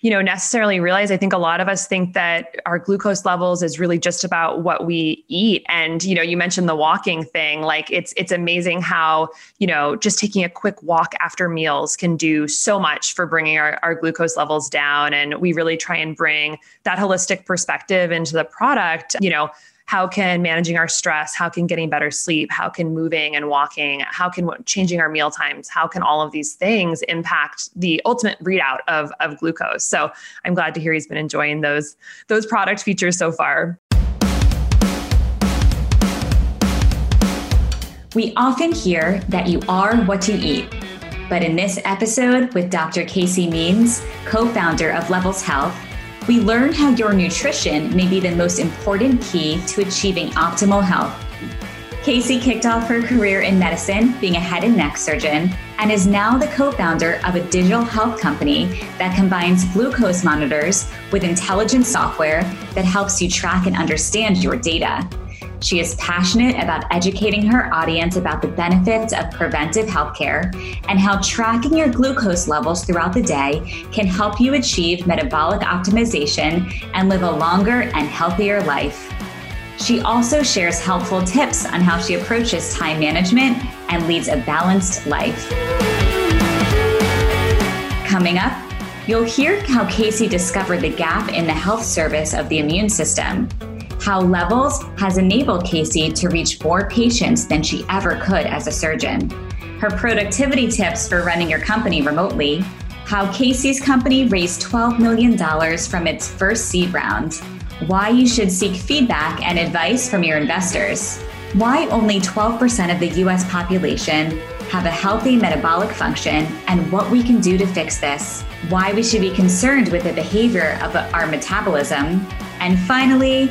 you know, necessarily realize. I think a lot of us think that our glucose levels is really just about what we eat. And, you know, you mentioned the walking thing. Like it's it's amazing how, you know, just taking a quick walk after meals can do so much for bringing our, our glucose levels down. And we really try and bring that holistic perspective into the product, you know how can managing our stress how can getting better sleep how can moving and walking how can changing our meal times how can all of these things impact the ultimate readout of, of glucose? So i'm glad to hear he's been enjoying those those product features so far. We often hear that you are what you eat but in this episode with dr casey means co-founder of levels health we learn how your nutrition may be the most important key to achieving optimal health. Casey kicked off her career in medicine, being a head and neck surgeon, and is now the co founder of a digital health company that combines glucose monitors with intelligent software that helps you track and understand your data. She is passionate about educating her audience about the benefits of preventive healthcare and how tracking your glucose levels throughout the day can help you achieve metabolic optimization and live a longer and healthier life. She also shares helpful tips on how she approaches time management and leads a balanced life. Coming up, you'll hear how Casey discovered the gap in the health service of the immune system how Levels has enabled Casey to reach more patients than she ever could as a surgeon, her productivity tips for running your company remotely, how Casey's company raised $12 million from its first seed round, why you should seek feedback and advice from your investors, why only 12% of the US population have a healthy metabolic function, and what we can do to fix this, why we should be concerned with the behavior of our metabolism, and finally,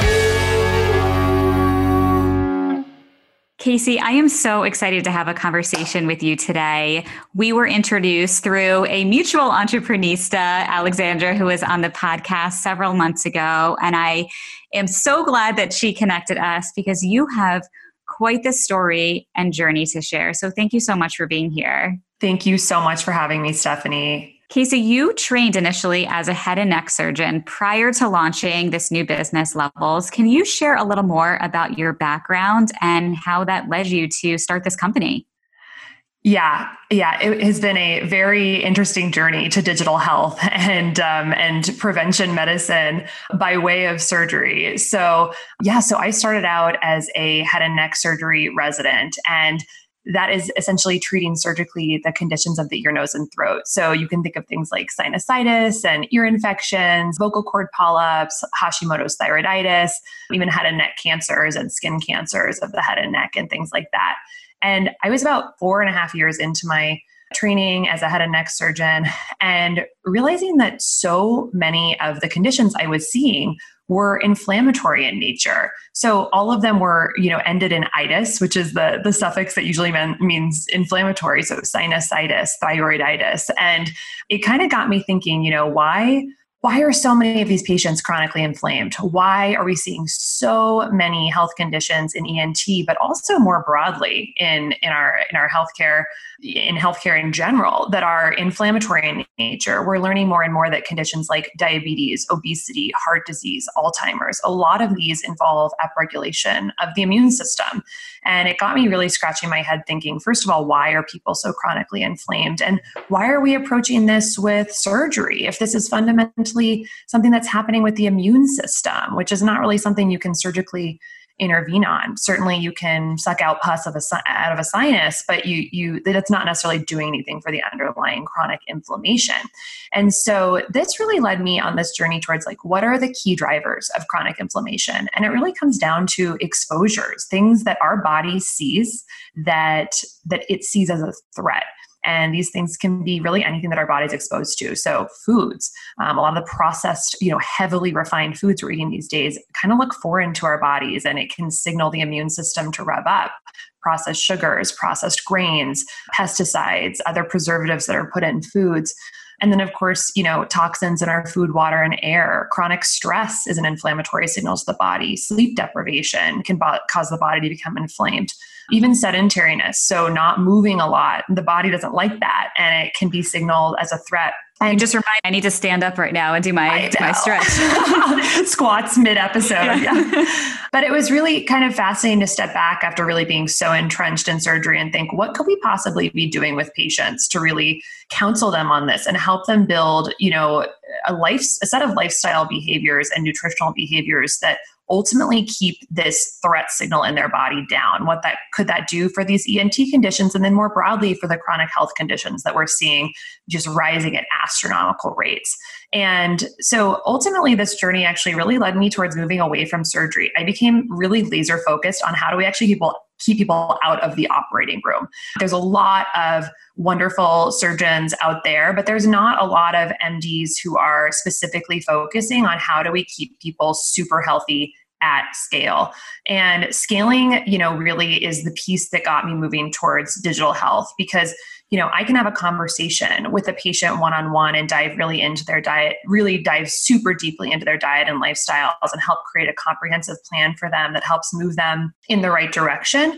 Casey, I am so excited to have a conversation with you today. We were introduced through a mutual entreprenista, Alexandra, who was on the podcast several months ago. And I am so glad that she connected us because you have quite the story and journey to share. So thank you so much for being here. Thank you so much for having me, Stephanie. Casey, you trained initially as a head and neck surgeon prior to launching this new business levels. Can you share a little more about your background and how that led you to start this company? Yeah, yeah, it has been a very interesting journey to digital health and um, and prevention medicine by way of surgery. So yeah, so I started out as a head and neck surgery resident, and that is essentially treating surgically the conditions of the ear, nose, and throat. So you can think of things like sinusitis and ear infections, vocal cord polyps, Hashimoto's thyroiditis, even head and neck cancers and skin cancers of the head and neck, and things like that. And I was about four and a half years into my training as a head and neck surgeon and realizing that so many of the conditions I was seeing were inflammatory in nature. So all of them were, you know, ended in itis, which is the the suffix that usually mean, means inflammatory. So sinusitis, thyroiditis, and it kind of got me thinking, you know, why why are so many of these patients chronically inflamed? Why are we seeing so many health conditions in ENT, but also more broadly in, in our in our healthcare in healthcare in general that are inflammatory in nature? We're learning more and more that conditions like diabetes, obesity, heart disease, Alzheimer's, a lot of these involve upregulation of the immune system. And it got me really scratching my head thinking, first of all, why are people so chronically inflamed? And why are we approaching this with surgery if this is fundamentally something that's happening with the immune system, which is not really something you can surgically intervene on. Certainly, you can suck out pus of a, out of a sinus, but you you that's not necessarily doing anything for the underlying chronic inflammation. And so, this really led me on this journey towards like what are the key drivers of chronic inflammation, and it really comes down to exposures, things that our body sees that that it sees as a threat. And these things can be really anything that our body's exposed to. So foods, um, a lot of the processed, you know, heavily refined foods we're eating these days kind of look foreign to our bodies and it can signal the immune system to rev up processed sugars, processed grains, pesticides, other preservatives that are put in foods. And then, of course, you know, toxins in our food, water, and air. Chronic stress is an inflammatory signal to the body. Sleep deprivation can bo- cause the body to become inflamed. Even sedentariness, so not moving a lot, the body doesn't like that, and it can be signaled as a threat and just remind I need to stand up right now and do my do my stretch. Squats mid episode. Yeah. yeah. But it was really kind of fascinating to step back after really being so entrenched in surgery and think, what could we possibly be doing with patients to really counsel them on this and help them build, you know, a life a set of lifestyle behaviors and nutritional behaviors that ultimately keep this threat signal in their body down. What that could that do for these ent conditions and then more broadly for the chronic health conditions that we're seeing just rising at astronomical rates? And so ultimately this journey actually really led me towards moving away from surgery. I became really laser focused on how do we actually people keep people out of the operating room. There's a lot of wonderful surgeons out there, but there's not a lot of MDs who are specifically focusing on how do we keep people super healthy at scale. And scaling, you know, really is the piece that got me moving towards digital health because, you know, I can have a conversation with a patient one on one and dive really into their diet, really dive super deeply into their diet and lifestyles and help create a comprehensive plan for them that helps move them in the right direction.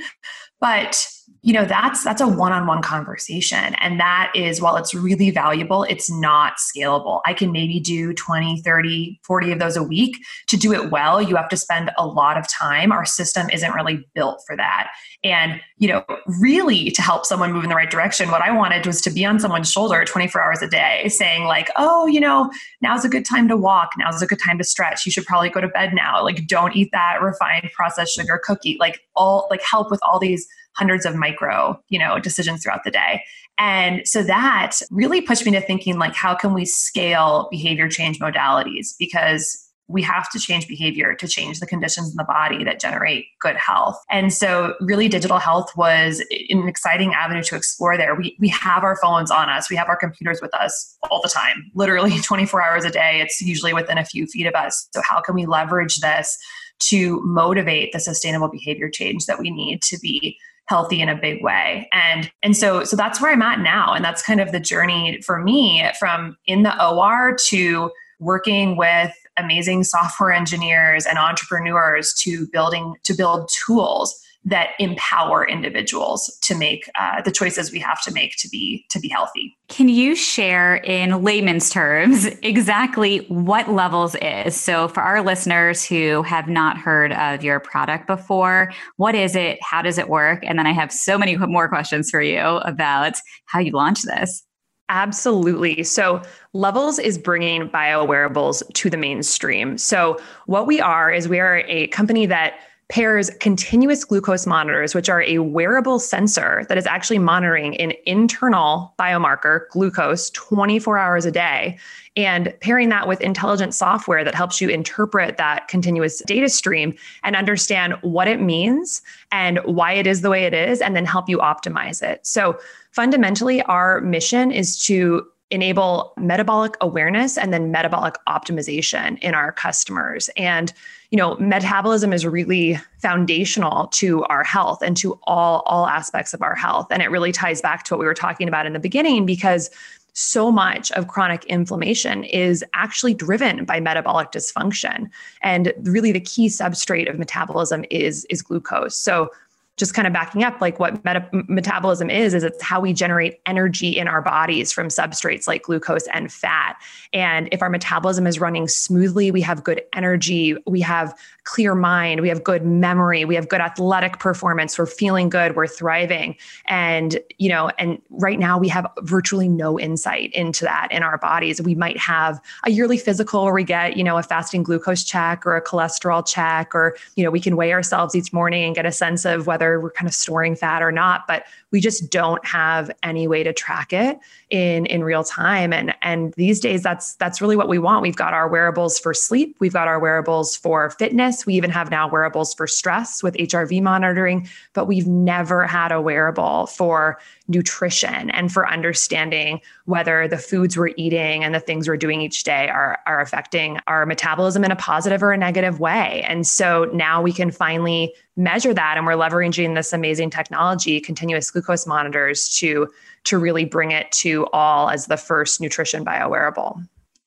But you know that's that's a one-on-one conversation. And that is while it's really valuable it's not scalable. I can maybe do 20 30 40 of those a week to do it well. You have to spend a lot of time. Our system isn't really built for that. And you know really to help someone move in the right direction what i wanted was to be on someone's shoulder 24 hours a day saying like oh you know now's a good time to walk. Now's a good time to stretch. You should probably go to bed now. Like don't eat that refined processed sugar cookie. Like all like help with all these hundreds of micro, you know, decisions throughout the day. And so that really pushed me to thinking like how can we scale behavior change modalities? Because we have to change behavior to change the conditions in the body that generate good health. And so, really, digital health was an exciting avenue to explore there. We, we have our phones on us, we have our computers with us all the time, literally 24 hours a day. It's usually within a few feet of us. So, how can we leverage this to motivate the sustainable behavior change that we need to be healthy in a big way and and so so that's where i'm at now and that's kind of the journey for me from in the or to working with amazing software engineers and entrepreneurs to building to build tools that empower individuals to make uh, the choices we have to make to be to be healthy. Can you share in layman's terms exactly what Levels is? So for our listeners who have not heard of your product before, what is it? How does it work? And then I have so many more questions for you about how you launch this. Absolutely. So, Levels is bringing bio wearables to the mainstream. So, what we are is we are a company that pairs continuous glucose monitors, which are a wearable sensor that is actually monitoring an internal biomarker, glucose, 24 hours a day, and pairing that with intelligent software that helps you interpret that continuous data stream and understand what it means and why it is the way it is, and then help you optimize it. So, fundamentally, our mission is to enable metabolic awareness and then metabolic optimization in our customers. And, you know, metabolism is really foundational to our health and to all all aspects of our health. And it really ties back to what we were talking about in the beginning because so much of chronic inflammation is actually driven by metabolic dysfunction and really the key substrate of metabolism is is glucose so just kind of backing up like what meta- metabolism is is it's how we generate energy in our bodies from substrates like glucose and fat. And if our metabolism is running smoothly we have good energy we have clear mind. We have good memory. We have good athletic performance. We're feeling good. We're thriving. And you know and right now we have virtually no insight into that in our bodies. We might have a yearly physical where we get you know a fasting glucose check or a cholesterol check or you know we can weigh ourselves each morning and get a sense of whether we're kind of storing fat or not, but we just don't have any way to track it in in real time. And and these days that's that's really what we want. We've got our wearables for sleep. We've got our wearables for fitness we even have now wearables for stress with HRV monitoring but we've never had a wearable for nutrition and for understanding whether the foods we're eating and the things we're doing each day are, are affecting our metabolism in a positive or a negative way. And so now we can finally measure that and we're leveraging this amazing technology, continuous glucose monitors to to really bring it to all as the first nutrition bio wearable.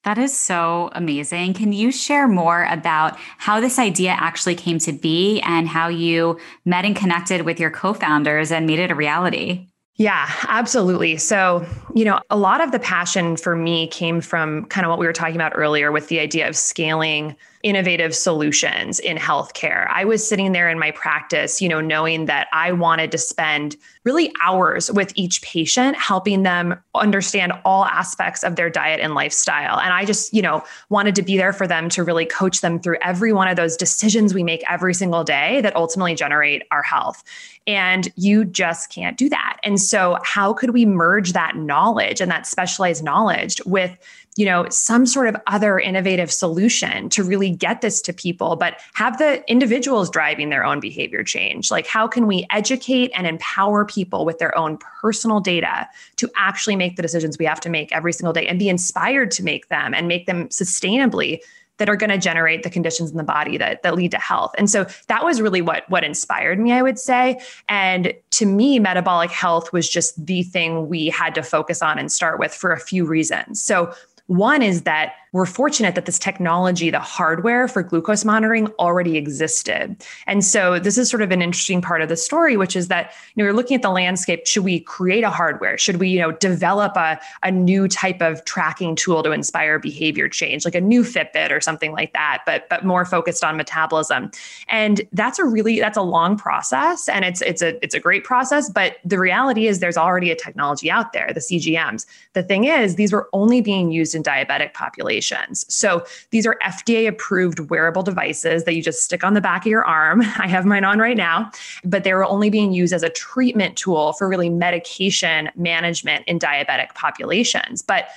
That is so amazing. Can you share more about how this idea actually came to be and how you met and connected with your co founders and made it a reality? Yeah, absolutely. So, you know, a lot of the passion for me came from kind of what we were talking about earlier with the idea of scaling innovative solutions in healthcare. I was sitting there in my practice, you know, knowing that I wanted to spend really hours with each patient, helping them understand all aspects of their diet and lifestyle. And I just, you know, wanted to be there for them to really coach them through every one of those decisions we make every single day that ultimately generate our health. And you just can't do that. And so, how could we merge that knowledge and that specialized knowledge with you know some sort of other innovative solution to really get this to people but have the individuals driving their own behavior change like how can we educate and empower people with their own personal data to actually make the decisions we have to make every single day and be inspired to make them and make them sustainably that are going to generate the conditions in the body that, that lead to health. And so that was really what what inspired me, I would say. And to me, metabolic health was just the thing we had to focus on and start with for a few reasons. So one is that we're fortunate that this technology, the hardware for glucose monitoring already existed. And so this is sort of an interesting part of the story, which is that, you know, you're looking at the landscape. Should we create a hardware? Should we, you know, develop a, a new type of tracking tool to inspire behavior change, like a new Fitbit or something like that, but but more focused on metabolism? And that's a really that's a long process and it's it's a it's a great process, but the reality is there's already a technology out there, the CGMs. The thing is, these were only being used in diabetic populations. So these are FDA approved wearable devices that you just stick on the back of your arm. I have mine on right now, but they were only being used as a treatment tool for really medication management in diabetic populations. But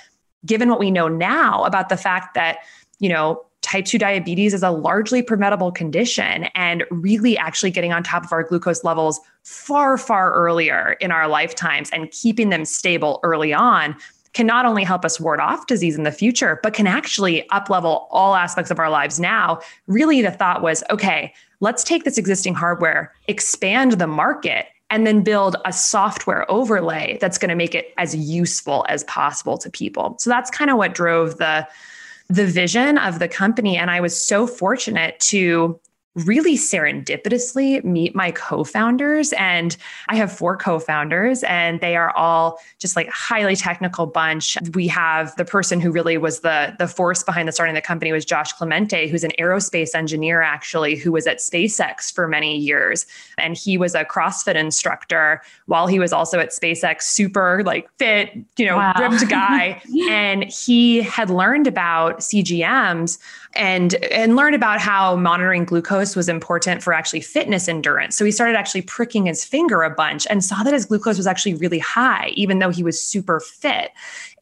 given what we know now about the fact that, you know, type 2 diabetes is a largely preventable condition and really actually getting on top of our glucose levels far far earlier in our lifetimes and keeping them stable early on can not only help us ward off disease in the future, but can actually uplevel all aspects of our lives now. Really, the thought was okay, let's take this existing hardware, expand the market, and then build a software overlay that's going to make it as useful as possible to people. So that's kind of what drove the the vision of the company and I was so fortunate to really serendipitously meet my co-founders and I have four co-founders and they are all just like highly technical bunch. We have the person who really was the the force behind the starting the company was Josh Clemente who's an aerospace engineer actually who was at SpaceX for many years and he was a CrossFit instructor while he was also at SpaceX super like fit, you know, wow. ripped guy and he had learned about CGMs and and learned about how monitoring glucose was important for actually fitness endurance. So he started actually pricking his finger a bunch and saw that his glucose was actually really high even though he was super fit.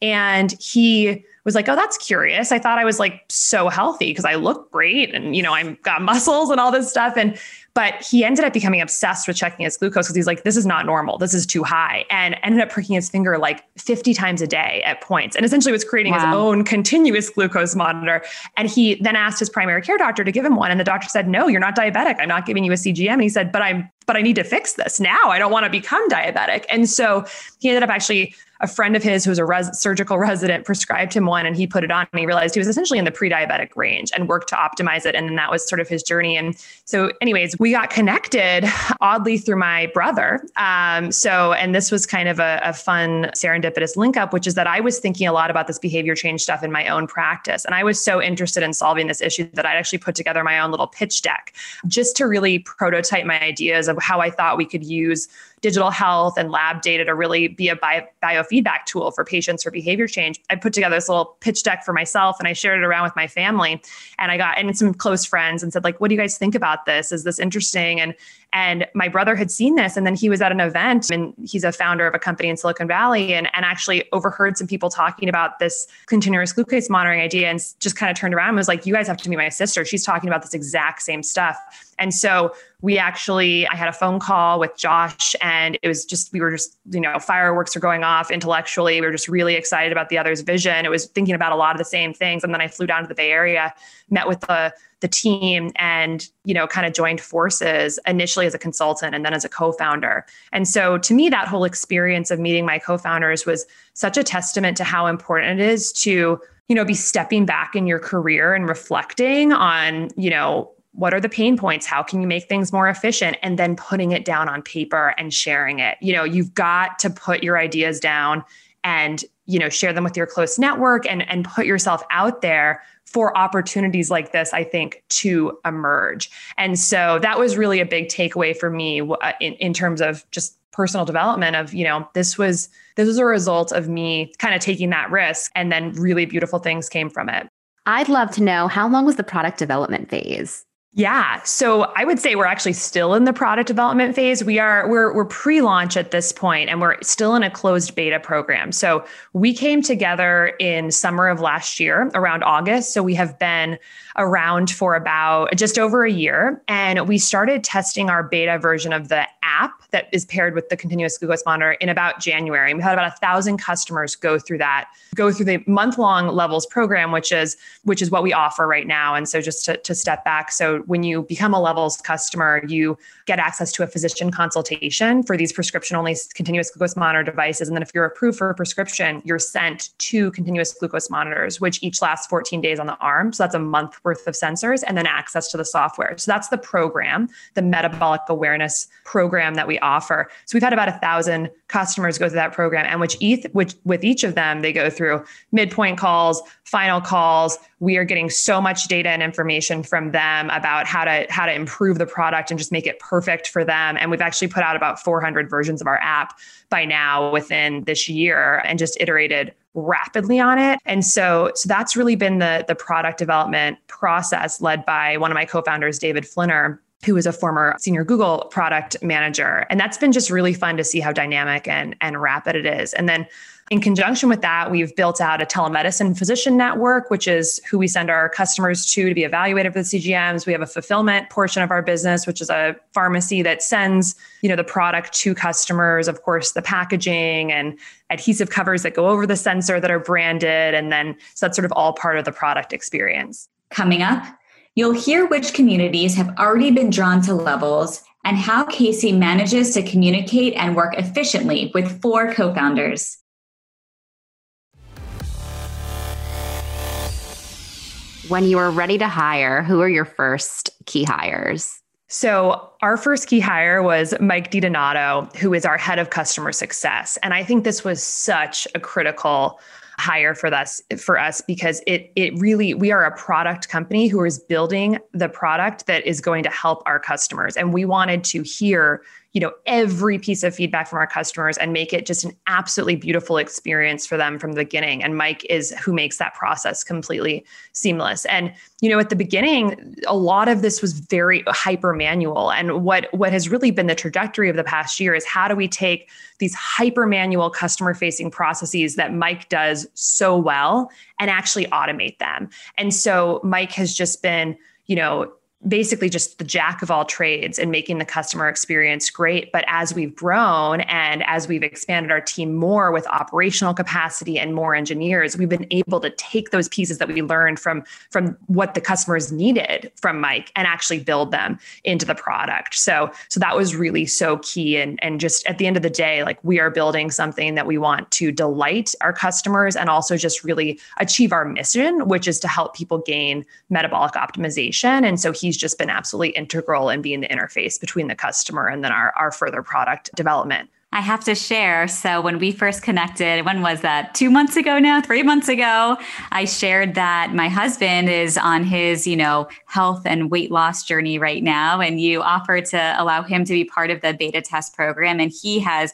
And he was like, "Oh, that's curious. I thought I was like so healthy because I look great and you know, I've got muscles and all this stuff and but he ended up becoming obsessed with checking his glucose because he's like, this is not normal. This is too high. And ended up pricking his finger like 50 times a day at points. And essentially was creating wow. his own continuous glucose monitor. And he then asked his primary care doctor to give him one. And the doctor said, no, you're not diabetic. I'm not giving you a CGM. And he said, but I'm, but I need to fix this now. I don't want to become diabetic. And so he ended up actually a friend of his who was a res- surgical resident prescribed him one and he put it on and he realized he was essentially in the pre-diabetic range and worked to optimize it. And then that was sort of his journey. And so anyways we got connected oddly through my brother. Um, so and this was kind of a, a fun serendipitous link up which is that i was thinking a lot about this behavior change stuff in my own practice. And i was so interested in solving this issue that i'd actually put together my own little pitch deck just to really prototype my ideas of how i thought we could use digital health and lab data to really be a bio, biofeedback tool for patients for behavior change. I put together this little pitch deck for myself and I shared it around with my family and I got and some close friends and said like, what do you guys think about this? Is this interesting? And And my brother had seen this, and then he was at an event, and he's a founder of a company in Silicon Valley, and, and actually overheard some people talking about this continuous glucose monitoring idea and just kind of turned around and was like, You guys have to meet my sister. She's talking about this exact same stuff. And so we actually, I had a phone call with Josh, and it was just, we were just, you know, fireworks are going off intellectually. We were just really excited about the other's vision. It was thinking about a lot of the same things. And then I flew down to the Bay Area, met with the the team and you know kind of joined forces initially as a consultant and then as a co-founder. And so to me that whole experience of meeting my co-founders was such a testament to how important it is to you know be stepping back in your career and reflecting on you know what are the pain points? How can you make things more efficient? And then putting it down on paper and sharing it. You know you've got to put your ideas down and you know share them with your close network and and put yourself out there for opportunities like this, I think, to emerge. And so that was really a big takeaway for me uh, in, in terms of just personal development of, you know, this was this was a result of me kind of taking that risk and then really beautiful things came from it. I'd love to know how long was the product development phase? Yeah. So I would say we're actually still in the product development phase. We are we're we're pre-launch at this point and we're still in a closed beta program. So we came together in summer of last year around August. So we have been around for about just over a year and we started testing our beta version of the app that is paired with the continuous glucose monitor in about January. We had about a thousand customers go through that, go through the month-long levels program, which is which is what we offer right now. And so just to, to step back, so when you become a levels customer, you get access to a physician consultation for these prescription-only continuous glucose monitor devices. And then if you're approved for a prescription, you're sent two continuous glucose monitors, which each lasts 14 days on the arm. So that's a month worth of sensors, and then access to the software. So that's the program, the metabolic awareness program that we offer. So we've had about a thousand customers go through that program, and which each which with each of them they go through midpoint calls, final calls. We are getting so much data and information from them about how to how to improve the product and just make it perfect for them. And we've actually put out about 400 versions of our app by now within this year and just iterated rapidly on it. And so, so that's really been the the product development process led by one of my co-founders, David Flinner who was a former senior Google product manager. And that's been just really fun to see how dynamic and, and rapid it is. And then in conjunction with that, we've built out a telemedicine physician network, which is who we send our customers to to be evaluated for the CGMs. We have a fulfillment portion of our business, which is a pharmacy that sends, you know, the product to customers. Of course, the packaging and adhesive covers that go over the sensor that are branded, and then so that's sort of all part of the product experience. Coming up, You'll hear which communities have already been drawn to levels and how Casey manages to communicate and work efficiently with four co founders. When you are ready to hire, who are your first key hires? So, our first key hire was Mike DiDonato, who is our head of customer success. And I think this was such a critical hire for us for us because it it really we are a product company who is building the product that is going to help our customers. And we wanted to hear you know every piece of feedback from our customers and make it just an absolutely beautiful experience for them from the beginning. And mike is who makes that process completely seamless. And you know at the beginning a lot of this was very hyper manual. And what what has really been the trajectory of the past year is how do we take these hyper manual customer facing processes that mike does so well and actually automate them. And so mike has just been you know basically just the jack of all trades and making the customer experience great. But as we've grown and as we've expanded our team more with operational capacity and more engineers, we've been able to take those pieces that we learned from from what the customers needed from Mike and actually build them into the product. So so that was really so key. And and just at the end of the day, like we are building something that we want to delight our customers and also just really achieve our mission, which is to help people gain metabolic optimization. And so he he's just been absolutely integral in being the interface between the customer and then our, our further product development. I have to share. So, when we first connected, when was that? Two months ago now, three months ago, I shared that my husband is on his, you know, health and weight loss journey right now. And you offered to allow him to be part of the beta test program. And he has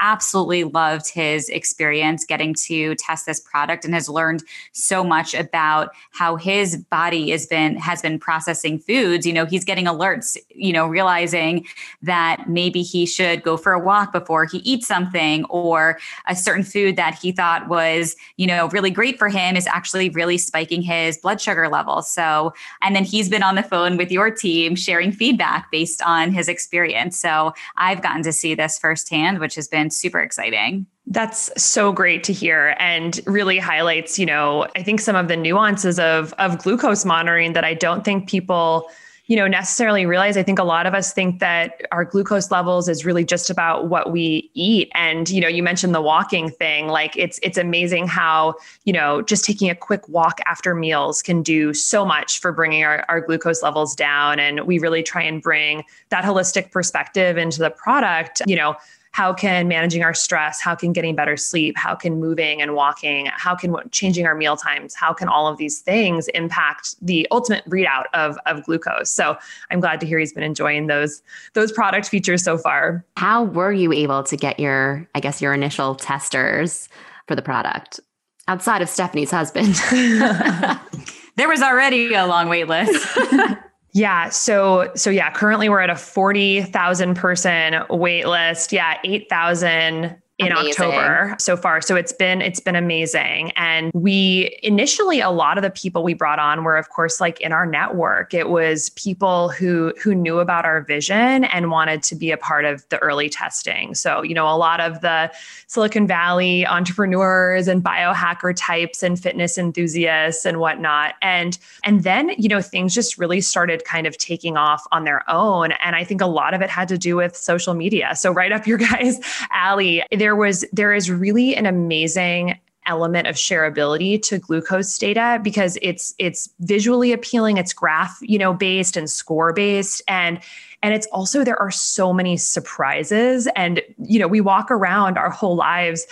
absolutely loved his experience getting to test this product and has learned so much about how his body has been has been processing foods. You know he's getting alerts you know realizing that maybe he should go for a walk before he eats something or a certain food that he thought was you know really great for him is actually really spiking his blood sugar levels so and then he's been on the phone with your team sharing feedback based on his experience. So i've gotten to see this firsthand which has been been super exciting. That's so great to hear and really highlights, you know, I think some of the nuances of of glucose monitoring that I don't think people you know necessarily realize. I think a lot of us think that our glucose levels is really just about what we eat. And you know you mentioned the walking thing like it's it's amazing how you know just taking a quick walk after meals can do so much for bringing our, our glucose levels down. And we really try and bring that holistic perspective into the product. You know how can managing our stress, how can getting better sleep, how can moving and walking, how can changing our meal times, how can all of these things impact the ultimate readout of, of glucose. So I'm glad to hear he's been enjoying those those product features so far. How were you able to get your, I guess, your initial testers for the product outside of Stephanie's husband? there was already a long wait list. Yeah. So, so yeah, currently we're at a 40,000 person wait list. Yeah. 8,000 in amazing. October so far. So it's been it's been amazing. And we initially a lot of the people we brought on were of course like in our network. It was people who who knew about our vision and wanted to be a part of the early testing. So, you know, a lot of the Silicon Valley entrepreneurs and biohacker types and fitness enthusiasts and whatnot. And and then, you know, things just really started kind of taking off on their own. And I think a lot of it had to do with social media. So right up your guys' alley there was there is really an amazing element of shareability to glucose data because it's it's visually appealing it's graph you know based and score based. And and it's also there are so many surprises and you know we walk around our whole lives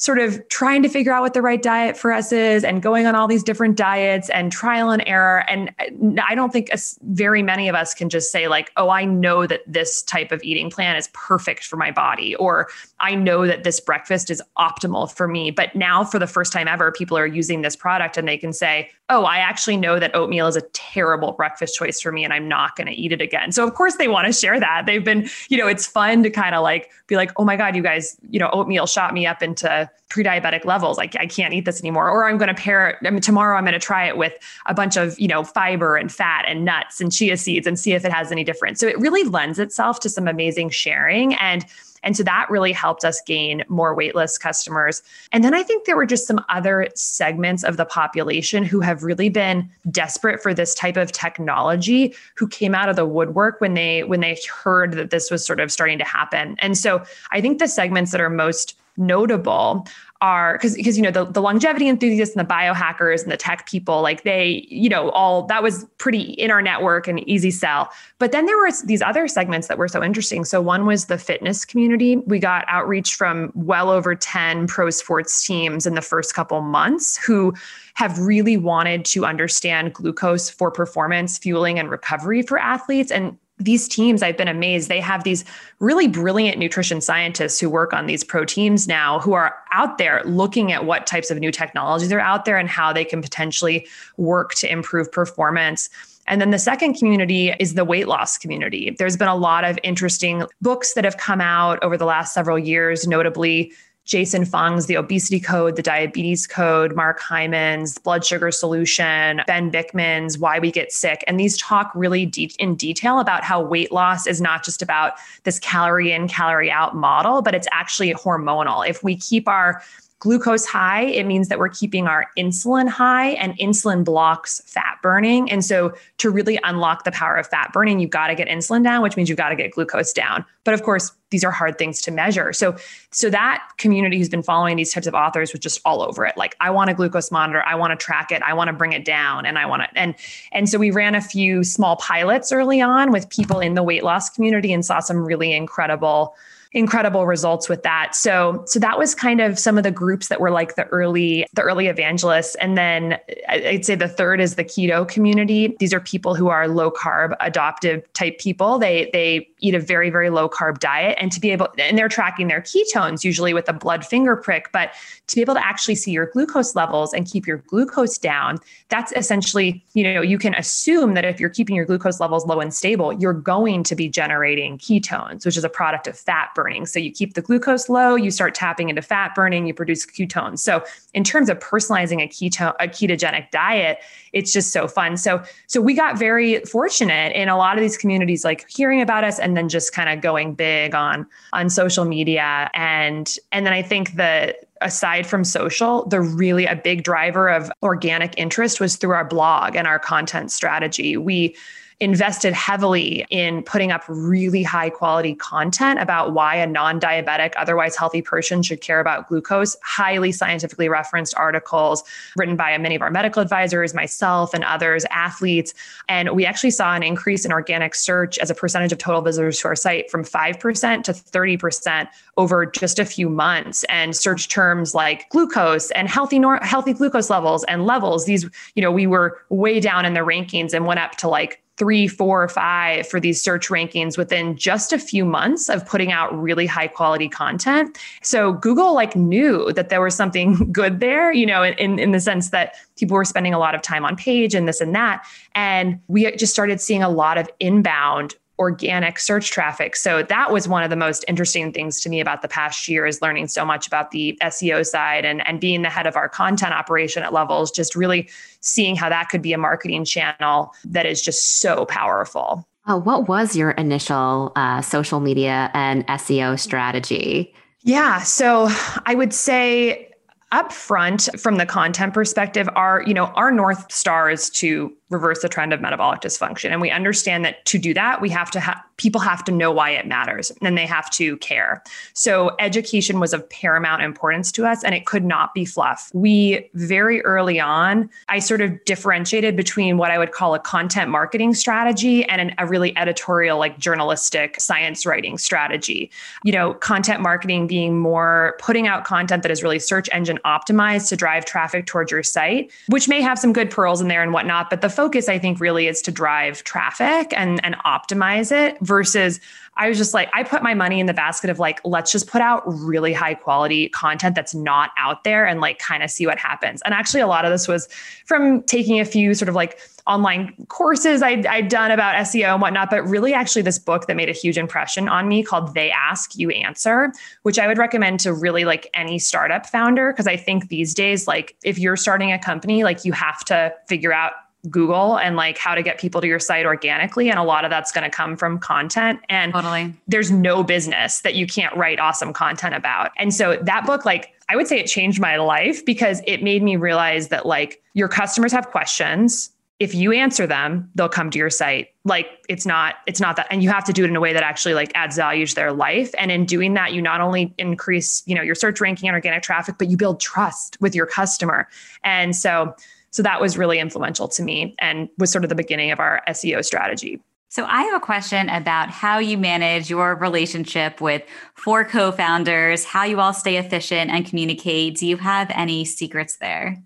sort of trying to figure out what the right diet for us is and going on all these different diets and trial and error. And I don't think very many of us can just say, like, oh, I know that this type of eating plan is perfect for my body, or I know that this breakfast is optimal for me. But now, for the first time ever, people are using this product and they can say, oh, I actually know that oatmeal is a terrible breakfast choice for me and I'm not going to eat it again. So, of course, they want to share that. They've been, you know, it's fun to kind of like be like, oh my God, you guys, you know, oatmeal shot me up into pre-diabetic levels like i can't eat this anymore or i'm going to pair it i mean tomorrow i'm going to try it with a bunch of you know fiber and fat and nuts and chia seeds and see if it has any difference so it really lends itself to some amazing sharing and and so that really helped us gain more waitlist customers. And then I think there were just some other segments of the population who have really been desperate for this type of technology who came out of the woodwork when they when they heard that this was sort of starting to happen. And so I think the segments that are most notable are because because you know the, the longevity enthusiasts and the biohackers and the tech people like they you know all that was pretty in our network and easy sell. But then there were these other segments that were so interesting. So one was the fitness community. We got outreach from well over 10 pro sports teams in the first couple months who have really wanted to understand glucose for performance fueling and recovery for athletes. And these teams, I've been amazed. They have these really brilliant nutrition scientists who work on these pro teams now who are out there looking at what types of new technologies are out there and how they can potentially work to improve performance. And then the second community is the weight loss community. There's been a lot of interesting books that have come out over the last several years, notably Jason Fung's The Obesity Code, The Diabetes Code, Mark Hyman's Blood Sugar Solution, Ben Bikman's Why We Get Sick. And these talk really de- in detail about how weight loss is not just about this calorie in, calorie out model, but it's actually hormonal. If we keep our glucose high, it means that we're keeping our insulin high, and insulin blocks fat burning. And so, to really unlock the power of fat burning, you've got to get insulin down, which means you've got to get glucose down. But of course, these are hard things to measure. So, so that community who's been following these types of authors was just all over it. Like, I want a glucose monitor, I want to track it, I want to bring it down, and I want to. And and so we ran a few small pilots early on with people in the weight loss community and saw some really incredible incredible results with that. So so that was kind of some of the groups that were like the early the early evangelists and then I'd say the third is the keto community. These are people who are low carb adoptive type people. They they eat a very very low carb diet and to be able and they're tracking their ketones usually with a blood finger prick, but to be able to actually see your glucose levels and keep your glucose down, that's essentially, you know, you can assume that if you're keeping your glucose levels low and stable, you're going to be generating ketones, which is a product of fat burning. So you keep the glucose low, you start tapping into fat burning, you produce ketones. So in terms of personalizing a keto a ketogenic diet, it's just so fun. So so we got very fortunate in a lot of these communities like hearing about us and then just kind of going big on on social media and and then I think that aside from social, the really a big driver of organic interest was through our blog and our content strategy. We invested heavily in putting up really high quality content about why a non diabetic, otherwise healthy person should care about glucose, highly scientifically referenced articles written by many of our medical advisors, myself, and others, athletes. And we actually saw an increase in organic search as a percentage of total visitors to our site from 5% to 30% over just a few months. And search terms like glucose and healthy, nor- healthy glucose levels and levels, these, you know, we were way down in the rankings and went up to like three, four, or five for these search rankings within just a few months of putting out really high quality content. So Google like knew that there was something good there, you know, in, in the sense that people were spending a lot of time on page and this and that. And we just started seeing a lot of inbound organic search traffic. So that was one of the most interesting things to me about the past year is learning so much about the SEO side and, and being the head of our content operation at levels, just really seeing how that could be a marketing channel that is just so powerful. Oh, what was your initial uh, social media and SEO strategy? Yeah. So I would say up front from the content perspective our you know our north star is to reverse the trend of metabolic dysfunction. And we understand that to do that we have to have people have to know why it matters and they have to care. So education was of paramount importance to us and it could not be fluff. We very early on i sort of differentiated between what i would call a content marketing strategy and an, a really editorial like journalistic science writing strategy. You know content marketing being more putting out content that is really search engine optimized to drive traffic towards your site which may have some good pearls in there and whatnot but the focus, I think, really is to drive traffic and, and optimize it versus I was just like, I put my money in the basket of like, let's just put out really high quality content that's not out there and like kind of see what happens. And actually, a lot of this was from taking a few sort of like online courses I'd, I'd done about SEO and whatnot, but really actually this book that made a huge impression on me called They Ask, You Answer, which I would recommend to really like any startup founder. Cause I think these days, like if you're starting a company, like you have to figure out Google and like how to get people to your site organically. And a lot of that's going to come from content. And totally. there's no business that you can't write awesome content about. And so that book, like, I would say it changed my life because it made me realize that like your customers have questions. If you answer them, they'll come to your site. Like it's not, it's not that, and you have to do it in a way that actually like adds value to their life. And in doing that, you not only increase, you know, your search ranking and organic traffic, but you build trust with your customer. And so so that was really influential to me and was sort of the beginning of our SEO strategy. So, I have a question about how you manage your relationship with four co founders, how you all stay efficient and communicate. Do you have any secrets there?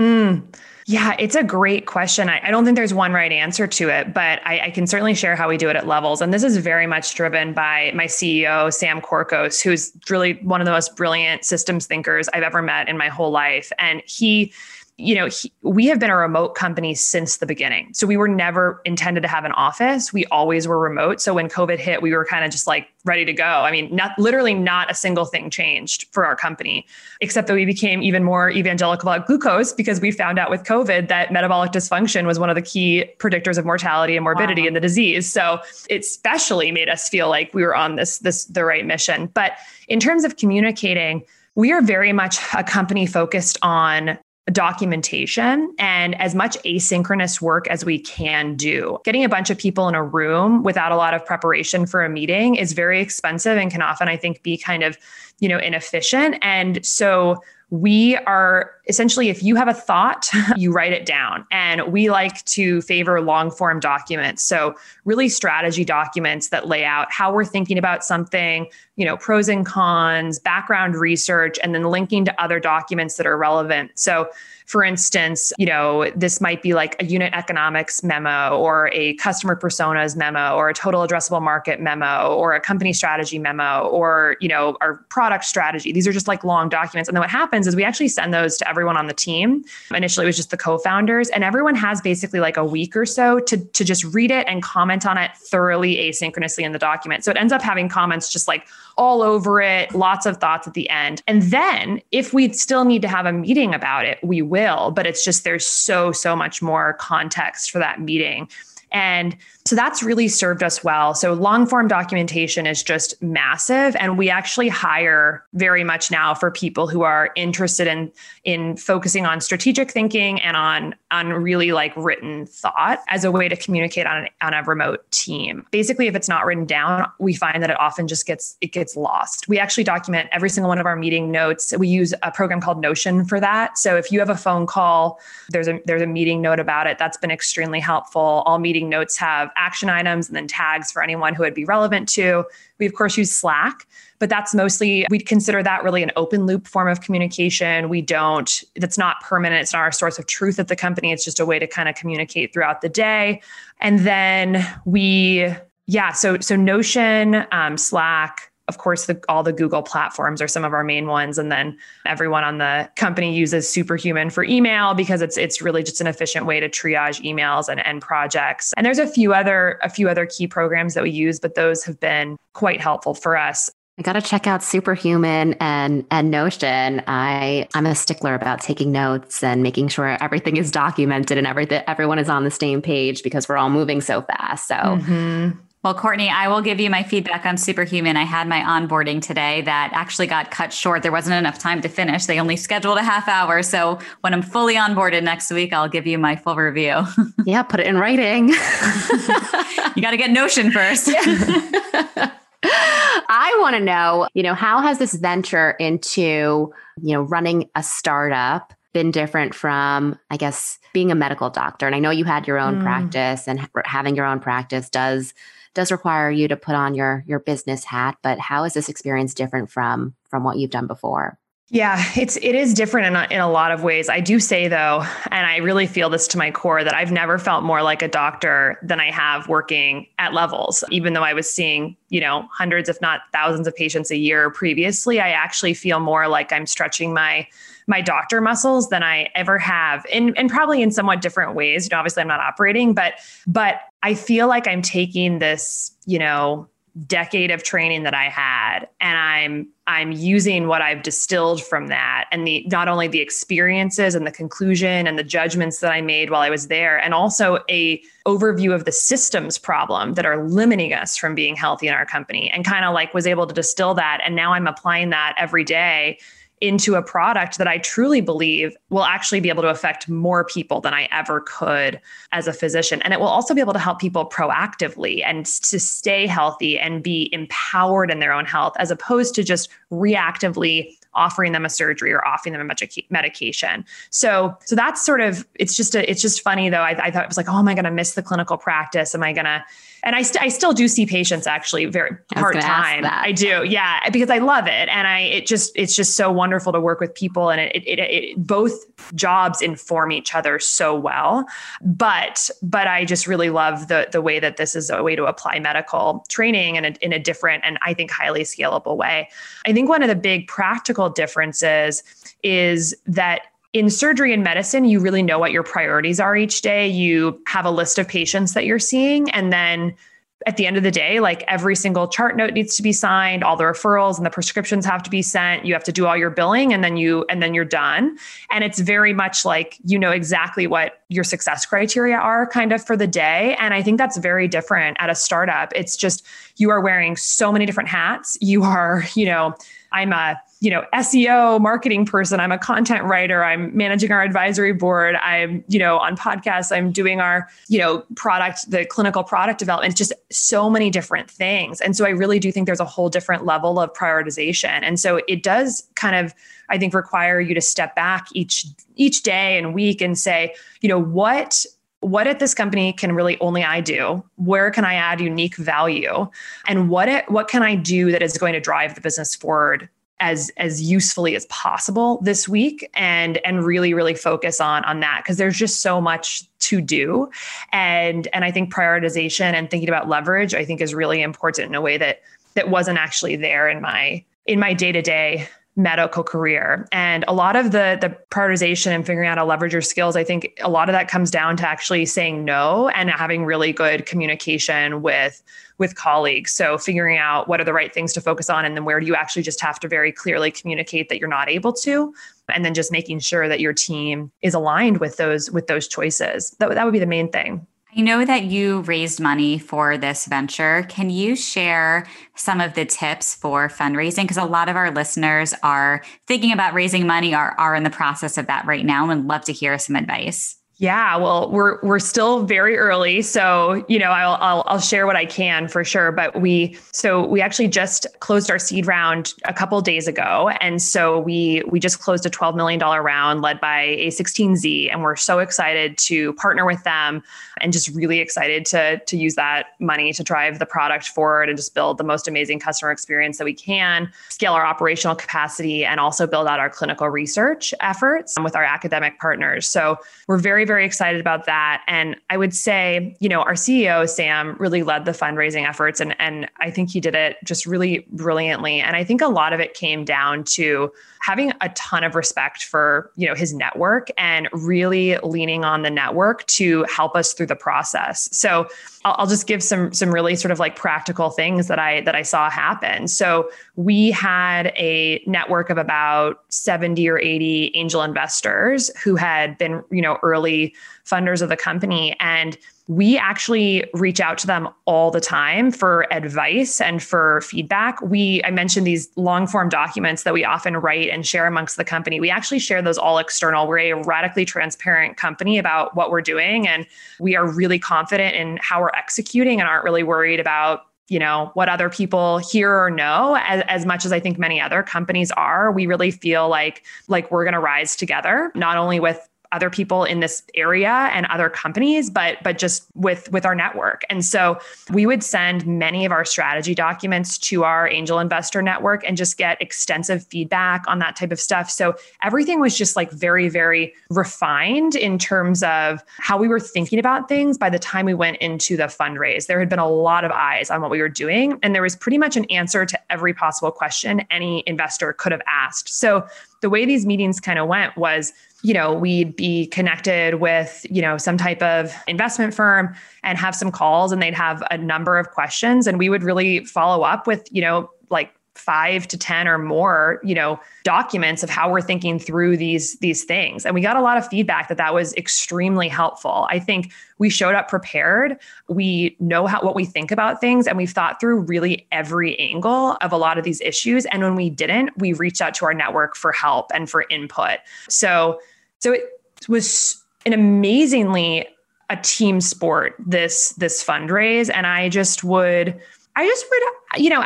Mm, yeah, it's a great question. I, I, don't think there's one right answer to it, but I, I, can certainly share how we do it at levels. And this is very much driven by my CEO, Sam Corcos, who's really one of the most brilliant systems thinkers I've ever met in my whole life. And he, you know, he, we have been a remote company since the beginning. So we were never intended to have an office. We always were remote. So when COVID hit, we were kind of just like ready to go. I mean, not literally not a single thing changed for our company, except that we became even more evangelical about glucose because we found out with COVID that metabolic dysfunction was one of the key predictors of mortality and morbidity wow. in the disease. So it especially made us feel like we were on this this the right mission. But in terms of communicating, we are very much a company focused on documentation and as much asynchronous work as we can do. Getting a bunch of people in a room without a lot of preparation for a meeting is very expensive and can often, I think, be kind of, you know, inefficient. And so we are essentially, if you have a thought, you write it down. And we like to favor long form documents. So, really, strategy documents that lay out how we're thinking about something, you know, pros and cons, background research, and then linking to other documents that are relevant. So, for instance, you know, this might be like a unit economics memo or a customer personas memo or a total addressable market memo or a company strategy memo or, you know, our product strategy. These are just like long documents. And then what happens is we actually send those to everyone on the team. Initially, it was just the co-founders and everyone has basically like a week or so to, to just read it and comment on it thoroughly asynchronously in the document. So it ends up having comments just like all over it, lots of thoughts at the end. And then if we still need to have a meeting about it, we will, but it's just there's so, so much more context for that meeting. And so that's really served us well. So long form documentation is just massive. And we actually hire very much now for people who are interested in, in focusing on strategic thinking and on, on really like written thought as a way to communicate on, on a remote team. Basically, if it's not written down, we find that it often just gets, it gets lost. We actually document every single one of our meeting notes. We use a program called Notion for that. So if you have a phone call, there's a, there's a meeting note about it. That's been extremely helpful. All meeting notes have action items and then tags for anyone who would be relevant to. We, of course, use Slack, but that's mostly, we'd consider that really an open loop form of communication. We don't, that's not permanent. It's not our source of truth at the company. It's just a way to kind of communicate throughout the day. And then we, yeah, so, so Notion, um, Slack, of course, the, all the Google platforms are some of our main ones, and then everyone on the company uses Superhuman for email because it's it's really just an efficient way to triage emails and, and projects. And there's a few other a few other key programs that we use, but those have been quite helpful for us. I got to check out Superhuman and and Notion. I I'm a stickler about taking notes and making sure everything is documented and everything everyone is on the same page because we're all moving so fast. So mm-hmm. Well, Courtney, I will give you my feedback on Superhuman. I had my onboarding today that actually got cut short. There wasn't enough time to finish. They only scheduled a half hour. So when I'm fully onboarded next week, I'll give you my full review. yeah, put it in writing. you got to get Notion first. I want to know, you know, how has this venture into, you know, running a startup been different from, I guess, being a medical doctor? And I know you had your own mm. practice and having your own practice does does require you to put on your your business hat but how is this experience different from from what you've done before yeah, it's it is different in a, in a lot of ways. I do say though, and I really feel this to my core that I've never felt more like a doctor than I have working at levels. Even though I was seeing, you know, hundreds if not thousands of patients a year previously, I actually feel more like I'm stretching my my doctor muscles than I ever have in and probably in somewhat different ways. You know, obviously I'm not operating, but but I feel like I'm taking this, you know, decade of training that I had and I'm I'm using what I've distilled from that and the not only the experiences and the conclusion and the judgments that I made while I was there and also a overview of the systems problem that are limiting us from being healthy in our company and kind of like was able to distill that and now I'm applying that every day into a product that I truly believe will actually be able to affect more people than I ever could as a physician. And it will also be able to help people proactively and to stay healthy and be empowered in their own health as opposed to just reactively offering them a surgery or offering them a medication. So, so that's sort of, it's just a, it's just funny though. I, I thought it was like, oh, am I going to miss the clinical practice? Am I going to, and I, st- I still do see patients actually very part time. I do. Yeah. Because I love it. And I, it just, it's just so wonderful to work with people and it, it, it, it both jobs inform each other so well. But, but I just really love the, the way that this is a way to apply medical training in a, in a different and I think highly scalable way. I think one of the big practical differences is that in surgery and medicine, you really know what your priorities are each day. You have a list of patients that you're seeing, and then at the end of the day, like every single chart note needs to be signed, all the referrals and the prescriptions have to be sent. You have to do all your billing and then you and then you're done. And it's very much like you know exactly what your success criteria are kind of for the day. And I think that's very different at a startup. It's just you are wearing so many different hats. You are, you know, I'm a you know, SEO marketing person. I'm a content writer. I'm managing our advisory board. I'm, you know, on podcasts. I'm doing our, you know, product, the clinical product development. Just so many different things. And so I really do think there's a whole different level of prioritization. And so it does kind of, I think, require you to step back each each day and week and say, you know, what what at this company can really only I do? Where can I add unique value? And what it, what can I do that is going to drive the business forward as as usefully as possible this week and and really really focus on on that because there's just so much to do. And and I think prioritization and thinking about leverage I think is really important in a way that that wasn't actually there in my in my day-to-day medical career. And a lot of the the prioritization and figuring out how to leverage your skills i think a lot of that comes down to actually saying no and having really good communication with with colleagues. So figuring out what are the right things to focus on and then where do you actually just have to very clearly communicate that you're not able to and then just making sure that your team is aligned with those with those choices. That, that would be the main thing I know that you raised money for this venture. Can you share some of the tips for fundraising? Because a lot of our listeners are thinking about raising money or are in the process of that right now and love to hear some advice. Yeah, well, we're we're still very early, so you know I'll, I'll I'll share what I can for sure. But we so we actually just closed our seed round a couple days ago, and so we we just closed a twelve million dollar round led by A16Z, and we're so excited to partner with them, and just really excited to to use that money to drive the product forward and just build the most amazing customer experience that we can, scale our operational capacity, and also build out our clinical research efforts with our academic partners. So we're very, very very excited about that. And I would say, you know, our CEO, Sam, really led the fundraising efforts. And, and I think he did it just really brilliantly. And I think a lot of it came down to having a ton of respect for, you know, his network and really leaning on the network to help us through the process. So I'll, I'll just give some some really sort of like practical things that I that I saw happen. So we had a network of about 70 or 80 angel investors who had been, you know, early funders of the company and we actually reach out to them all the time for advice and for feedback. We I mentioned these long form documents that we often write and share amongst the company. We actually share those all external. We're a radically transparent company about what we're doing and we are really confident in how we're executing and aren't really worried about you know what other people hear or know as, as much as i think many other companies are we really feel like like we're going to rise together not only with other people in this area and other companies but but just with with our network. And so we would send many of our strategy documents to our angel investor network and just get extensive feedback on that type of stuff. So everything was just like very very refined in terms of how we were thinking about things by the time we went into the fundraise. There had been a lot of eyes on what we were doing and there was pretty much an answer to every possible question any investor could have asked. So the way these meetings kind of went was you know we'd be connected with you know some type of investment firm and have some calls and they'd have a number of questions and we would really follow up with you know like five to 10 or more, you know, documents of how we're thinking through these, these things. And we got a lot of feedback that that was extremely helpful. I think we showed up prepared. We know how, what we think about things and we've thought through really every angle of a lot of these issues. And when we didn't, we reached out to our network for help and for input. So, so it was an amazingly a team sport, this, this fundraise. And I just would, I just would, you know,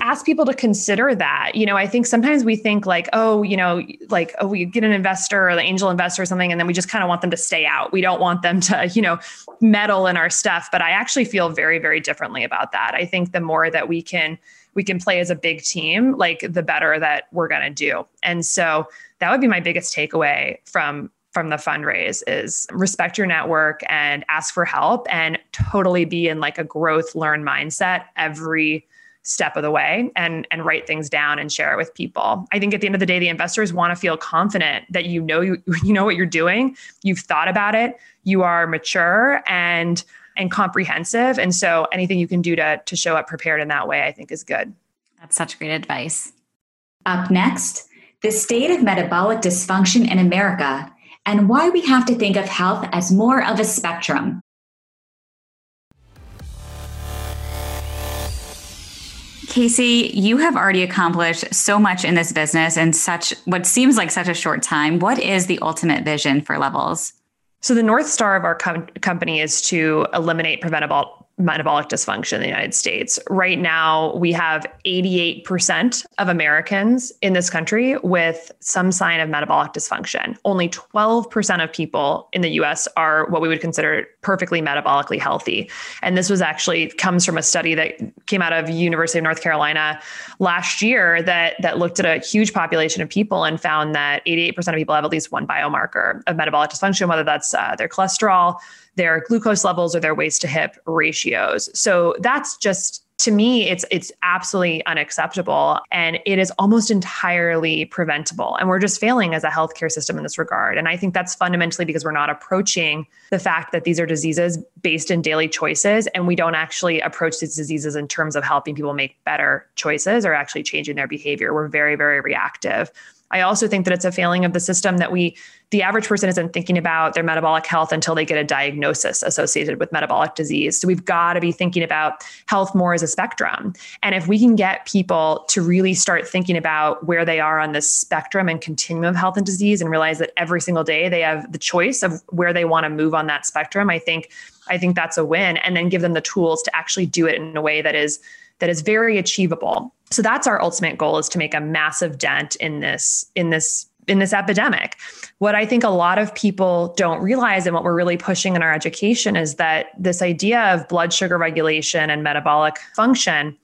ask people to consider that. You know, I think sometimes we think like, oh, you know, like, oh, we get an investor or the angel investor or something, and then we just kind of want them to stay out. We don't want them to, you know, meddle in our stuff. But I actually feel very, very differently about that. I think the more that we can, we can play as a big team, like the better that we're going to do. And so that would be my biggest takeaway from from the fundraise is respect your network and ask for help and totally be in like a growth learn mindset every step of the way and and write things down and share it with people. I think at the end of the day the investors want to feel confident that you know you you know what you're doing, you've thought about it, you are mature and and comprehensive and so anything you can do to to show up prepared in that way I think is good. That's such great advice. Up next, the state of metabolic dysfunction in America and why we have to think of health as more of a spectrum. Casey, you have already accomplished so much in this business in such what seems like such a short time. What is the ultimate vision for Levels? So, the North Star of our com- company is to eliminate preventable metabolic dysfunction in the United States. Right now, we have 88% of Americans in this country with some sign of metabolic dysfunction. Only 12% of people in the US are what we would consider perfectly metabolically healthy. And this was actually comes from a study that came out of University of North Carolina last year that that looked at a huge population of people and found that 88% of people have at least one biomarker of metabolic dysfunction, whether that's uh, their cholesterol, their glucose levels or their waist to hip ratios. So that's just to me it's it's absolutely unacceptable and it is almost entirely preventable and we're just failing as a healthcare system in this regard. And i think that's fundamentally because we're not approaching the fact that these are diseases based in daily choices and we don't actually approach these diseases in terms of helping people make better choices or actually changing their behavior. We're very very reactive. I also think that it's a failing of the system that we, the average person isn't thinking about their metabolic health until they get a diagnosis associated with metabolic disease. So we've got to be thinking about health more as a spectrum. And if we can get people to really start thinking about where they are on this spectrum and continuum of health and disease and realize that every single day they have the choice of where they want to move on that spectrum, I think I think that's a win. And then give them the tools to actually do it in a way that is that is very achievable so that's our ultimate goal is to make a massive dent in this in this in this epidemic. What I think a lot of people don't realize and what we're really pushing in our education is that this idea of blood sugar regulation and metabolic function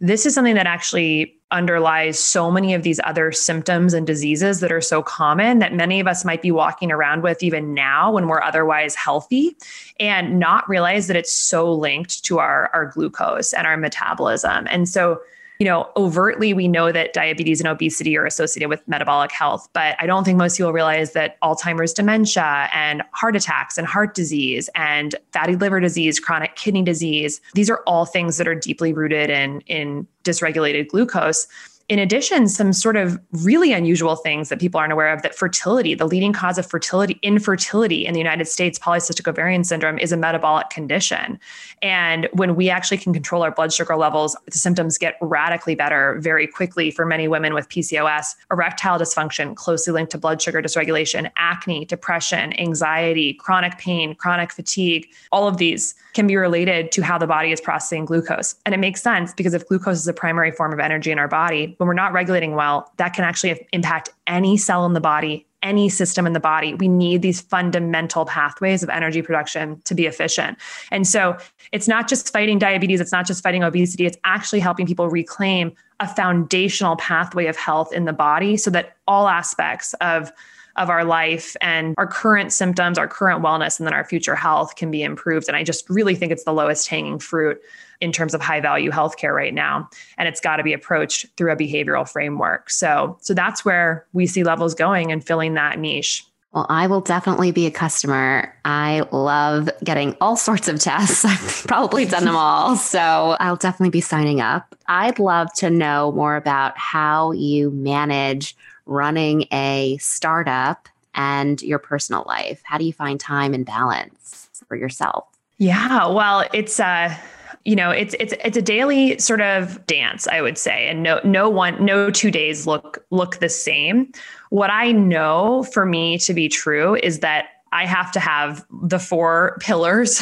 this is something that actually underlies so many of these other symptoms and diseases that are so common that many of us might be walking around with even now when we're otherwise healthy and not realize that it's so linked to our, our glucose and our metabolism. And so you know, overtly we know that diabetes and obesity are associated with metabolic health, but I don't think most people realize that Alzheimer's dementia and heart attacks and heart disease and fatty liver disease, chronic kidney disease, these are all things that are deeply rooted in in dysregulated glucose in addition, some sort of really unusual things that people aren't aware of that fertility, the leading cause of fertility, infertility in the United States, polycystic ovarian syndrome, is a metabolic condition. And when we actually can control our blood sugar levels, the symptoms get radically better very quickly for many women with PCOS, erectile dysfunction, closely linked to blood sugar dysregulation, acne, depression, anxiety, chronic pain, chronic fatigue, all of these can be related to how the body is processing glucose. And it makes sense because if glucose is a primary form of energy in our body, when we're not regulating well, that can actually impact any cell in the body, any system in the body. We need these fundamental pathways of energy production to be efficient. And so it's not just fighting diabetes, it's not just fighting obesity, it's actually helping people reclaim a foundational pathway of health in the body so that all aspects of of our life and our current symptoms, our current wellness, and then our future health can be improved. And I just really think it's the lowest hanging fruit in terms of high value healthcare right now. And it's got to be approached through a behavioral framework. So, so that's where we see levels going and filling that niche. Well, I will definitely be a customer. I love getting all sorts of tests. I've probably done them all. So I'll definitely be signing up. I'd love to know more about how you manage running a startup and your personal life? How do you find time and balance for yourself? Yeah, well, it's uh you know, it's it's it's a daily sort of dance, I would say, and no no one no two days look look the same. What I know for me to be true is that I have to have the four pillars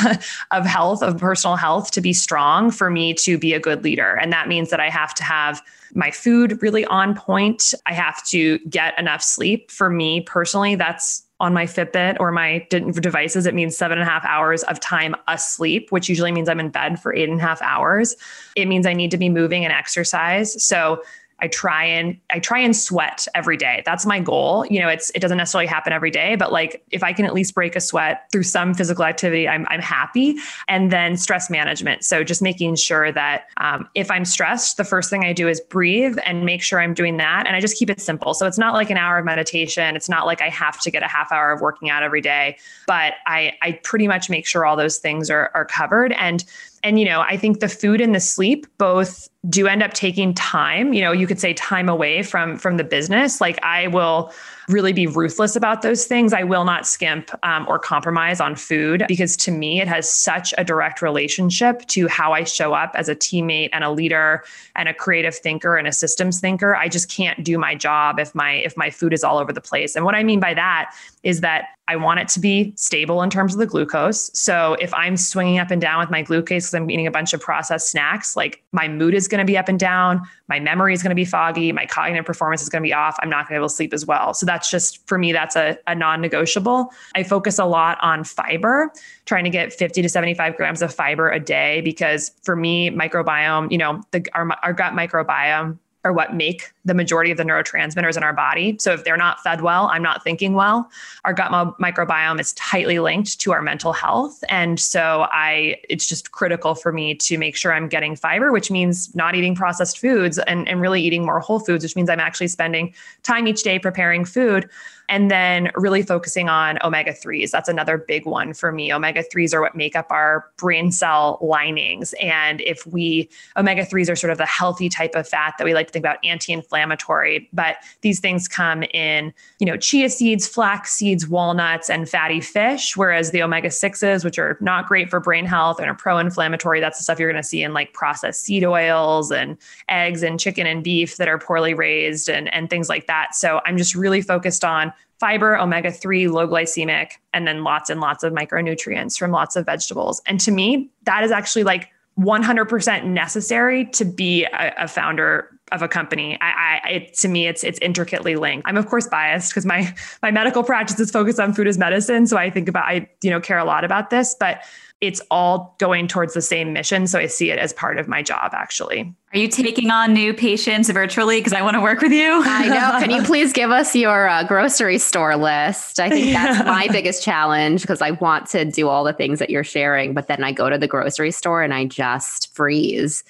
of health, of personal health to be strong for me to be a good leader. And that means that I have to have my food really on point. I have to get enough sleep. For me personally, that's on my Fitbit or my devices, it means seven and a half hours of time asleep, which usually means I'm in bed for eight and a half hours. It means I need to be moving and exercise. So I try and I try and sweat every day. That's my goal. You know, it's it doesn't necessarily happen every day, but like if I can at least break a sweat through some physical activity, I'm I'm happy. And then stress management. So just making sure that um, if I'm stressed, the first thing I do is breathe and make sure I'm doing that. And I just keep it simple. So it's not like an hour of meditation. It's not like I have to get a half hour of working out every day, but I I pretty much make sure all those things are are covered and and you know i think the food and the sleep both do end up taking time. You know you could say time away from from the business. Like i will really be ruthless about those things i will not skimp um, or compromise on food because to me it has such a direct relationship to how i show up as a teammate and a leader and a creative thinker and a systems thinker i just can't do my job if my if my food is all over the place and what i mean by that is that I want it to be stable in terms of the glucose. So if I'm swinging up and down with my glucose because I'm eating a bunch of processed snacks, like my mood is going to be up and down, my memory is going to be foggy, my cognitive performance is going to be off. I'm not going to be able to sleep as well. So that's just for me, that's a, a non negotiable. I focus a lot on fiber, trying to get 50 to 75 grams of fiber a day because for me, microbiome, you know, the, our, our gut microbiome are what make the majority of the neurotransmitters in our body. So if they're not fed well, I'm not thinking well. Our gut microbiome is tightly linked to our mental health, and so I it's just critical for me to make sure I'm getting fiber, which means not eating processed foods and and really eating more whole foods, which means I'm actually spending time each day preparing food and then really focusing on omega 3s. That's another big one for me. Omega 3s are what make up our brain cell linings. And if we, omega 3s are sort of the healthy type of fat that we like to think about anti inflammatory, but these things come in, you know, chia seeds, flax seeds, walnuts, and fatty fish. Whereas the omega 6s, which are not great for brain health and are pro inflammatory, that's the stuff you're going to see in like processed seed oils and eggs and chicken and beef that are poorly raised and, and things like that. So I'm just really focused on fiber, omega 3, low glycemic, and then lots and lots of micronutrients from lots of vegetables. And to me, that is actually like 100% necessary to be a, a founder of a company. I, I it, to me, it's it's intricately linked. I'm of course biased because my my medical practice is focused on food as medicine, so I think about I you know care a lot about this, but it's all going towards the same mission. So I see it as part of my job, actually. Are you taking on new patients virtually? Because I want to work with you. I know. Can you please give us your uh, grocery store list? I think that's my biggest challenge because I want to do all the things that you're sharing, but then I go to the grocery store and I just freeze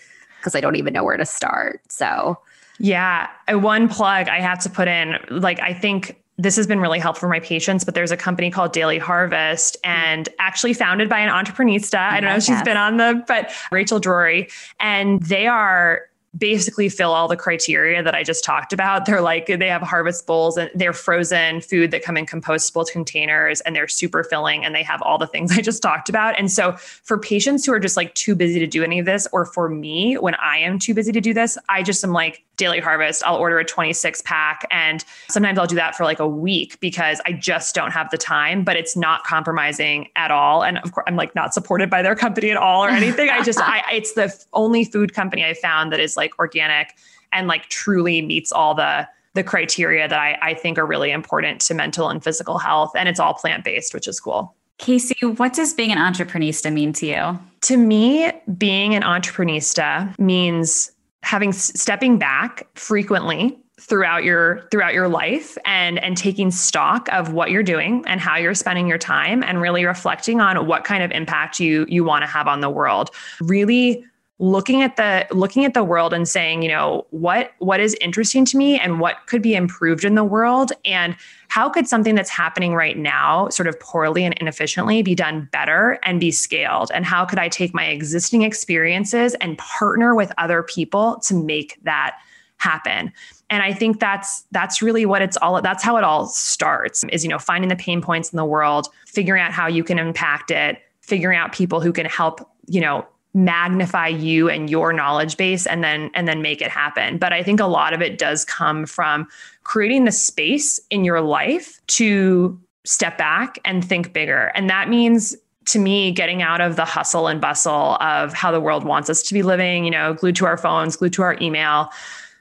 because I don't even know where to start. So, yeah, one plug I have to put in like, I think this has been really helpful for my patients, but there's a company called Daily Harvest and actually founded by an Entreprenista. I don't know if she's been on the, but Rachel Drori. And they are basically fill all the criteria that I just talked about. They're like, they have harvest bowls and they're frozen food that come in compostable containers and they're super filling and they have all the things I just talked about. And so for patients who are just like too busy to do any of this, or for me, when I am too busy to do this, I just am like, daily harvest, I'll order a 26 pack. And sometimes I'll do that for like a week because I just don't have the time, but it's not compromising at all. And of course, I'm like not supported by their company at all or anything. I just, I, it's the only food company I found that is like organic and like truly meets all the the criteria that I, I think are really important to mental and physical health. And it's all plant based, which is cool. Casey, what does being an Entreprenista mean to you? To me, being an Entreprenista means having stepping back frequently throughout your throughout your life and and taking stock of what you're doing and how you're spending your time and really reflecting on what kind of impact you you want to have on the world really looking at the looking at the world and saying you know what what is interesting to me and what could be improved in the world? And how could something that's happening right now sort of poorly and inefficiently be done better and be scaled? And how could i take my existing experiences and partner with other people to make that happen? And i think that's that's really what it's all that's how it all starts is you know finding the pain points in the world figuring out how you can impact it figuring out people who can help you know magnify you and your knowledge base and then and then make it happen. But i think a lot of it does come from creating the space in your life to step back and think bigger. And that means to me getting out of the hustle and bustle of how the world wants us to be living you know glued to our phones glued to our email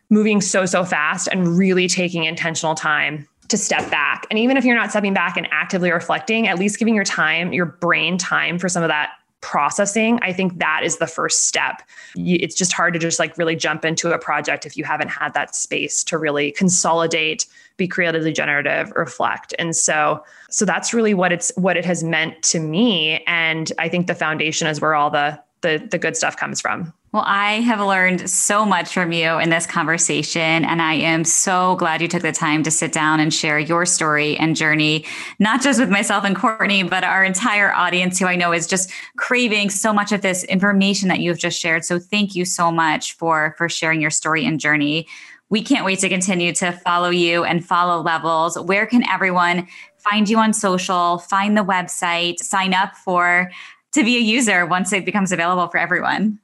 moving so so fast and really taking intentional time to step back. And even if you're not stepping back and actively reflecting at least giving your time your brain time for some of that processing i think that is the first step. It's just hard to just like really jump into a project if you haven't had that space to really consolidate be creatively generative reflect. And so so that's really what it's what it has meant to me. And i think the foundation is where all the the the good stuff comes from. Well, I have learned so much from you in this conversation, and I am so glad you took the time to sit down and share your story and journey, not just with myself and Courtney, but our entire audience, who I know is just craving so much of this information that you've just shared. So, thank you so much for for sharing your story and journey. We can't wait to continue to follow you and follow levels. Where can everyone find you on social, find the website, sign up for to be a user once it becomes available for everyone?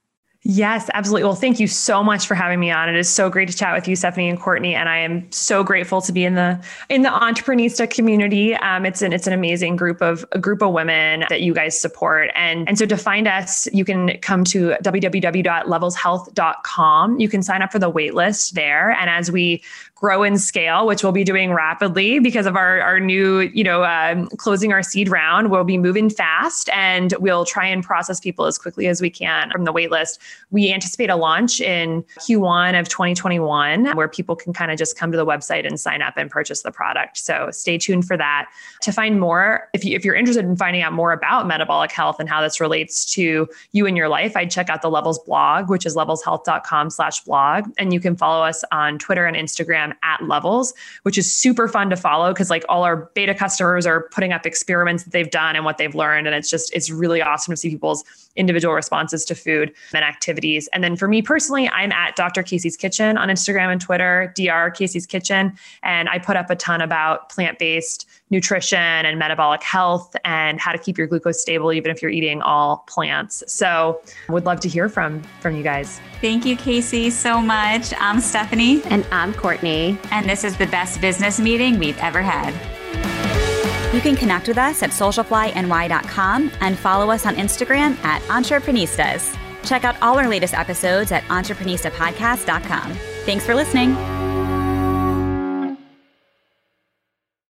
Yes, absolutely. Well, thank you so much for having me on. It is so great to chat with you, Stephanie and Courtney, and I am so grateful to be in the in the Entreprenista community. Um, it's an it's an amazing group of a group of women that you guys support, and and so to find us, you can come to www.levelshealth.com. You can sign up for the waitlist there, and as we grow and scale, which we'll be doing rapidly because of our, our new, you know, um, closing our seed round. We'll be moving fast and we'll try and process people as quickly as we can from the waitlist. We anticipate a launch in Q1 of 2021 where people can kind of just come to the website and sign up and purchase the product. So stay tuned for that. To find more, if, you, if you're interested in finding out more about metabolic health and how this relates to you and your life, I'd check out the Levels blog, which is levelshealth.com slash blog. And you can follow us on Twitter and Instagram at levels, which is super fun to follow because like all our beta customers are putting up experiments that they've done and what they've learned. And it's just, it's really awesome to see people's individual responses to food and activities. And then for me personally, I'm at Dr. Casey's Kitchen on Instagram and Twitter, Dr. Casey's Kitchen. And I put up a ton about plant based nutrition and metabolic health and how to keep your glucose stable even if you're eating all plants. So would love to hear from from you guys. Thank you, Casey, so much. I'm Stephanie. And I'm Courtney. And this is the best business meeting we've ever had. You can connect with us at socialflyny.com and follow us on Instagram at Entreprenistas. Check out all our latest episodes at entreprenistapodcast.com. Thanks for listening.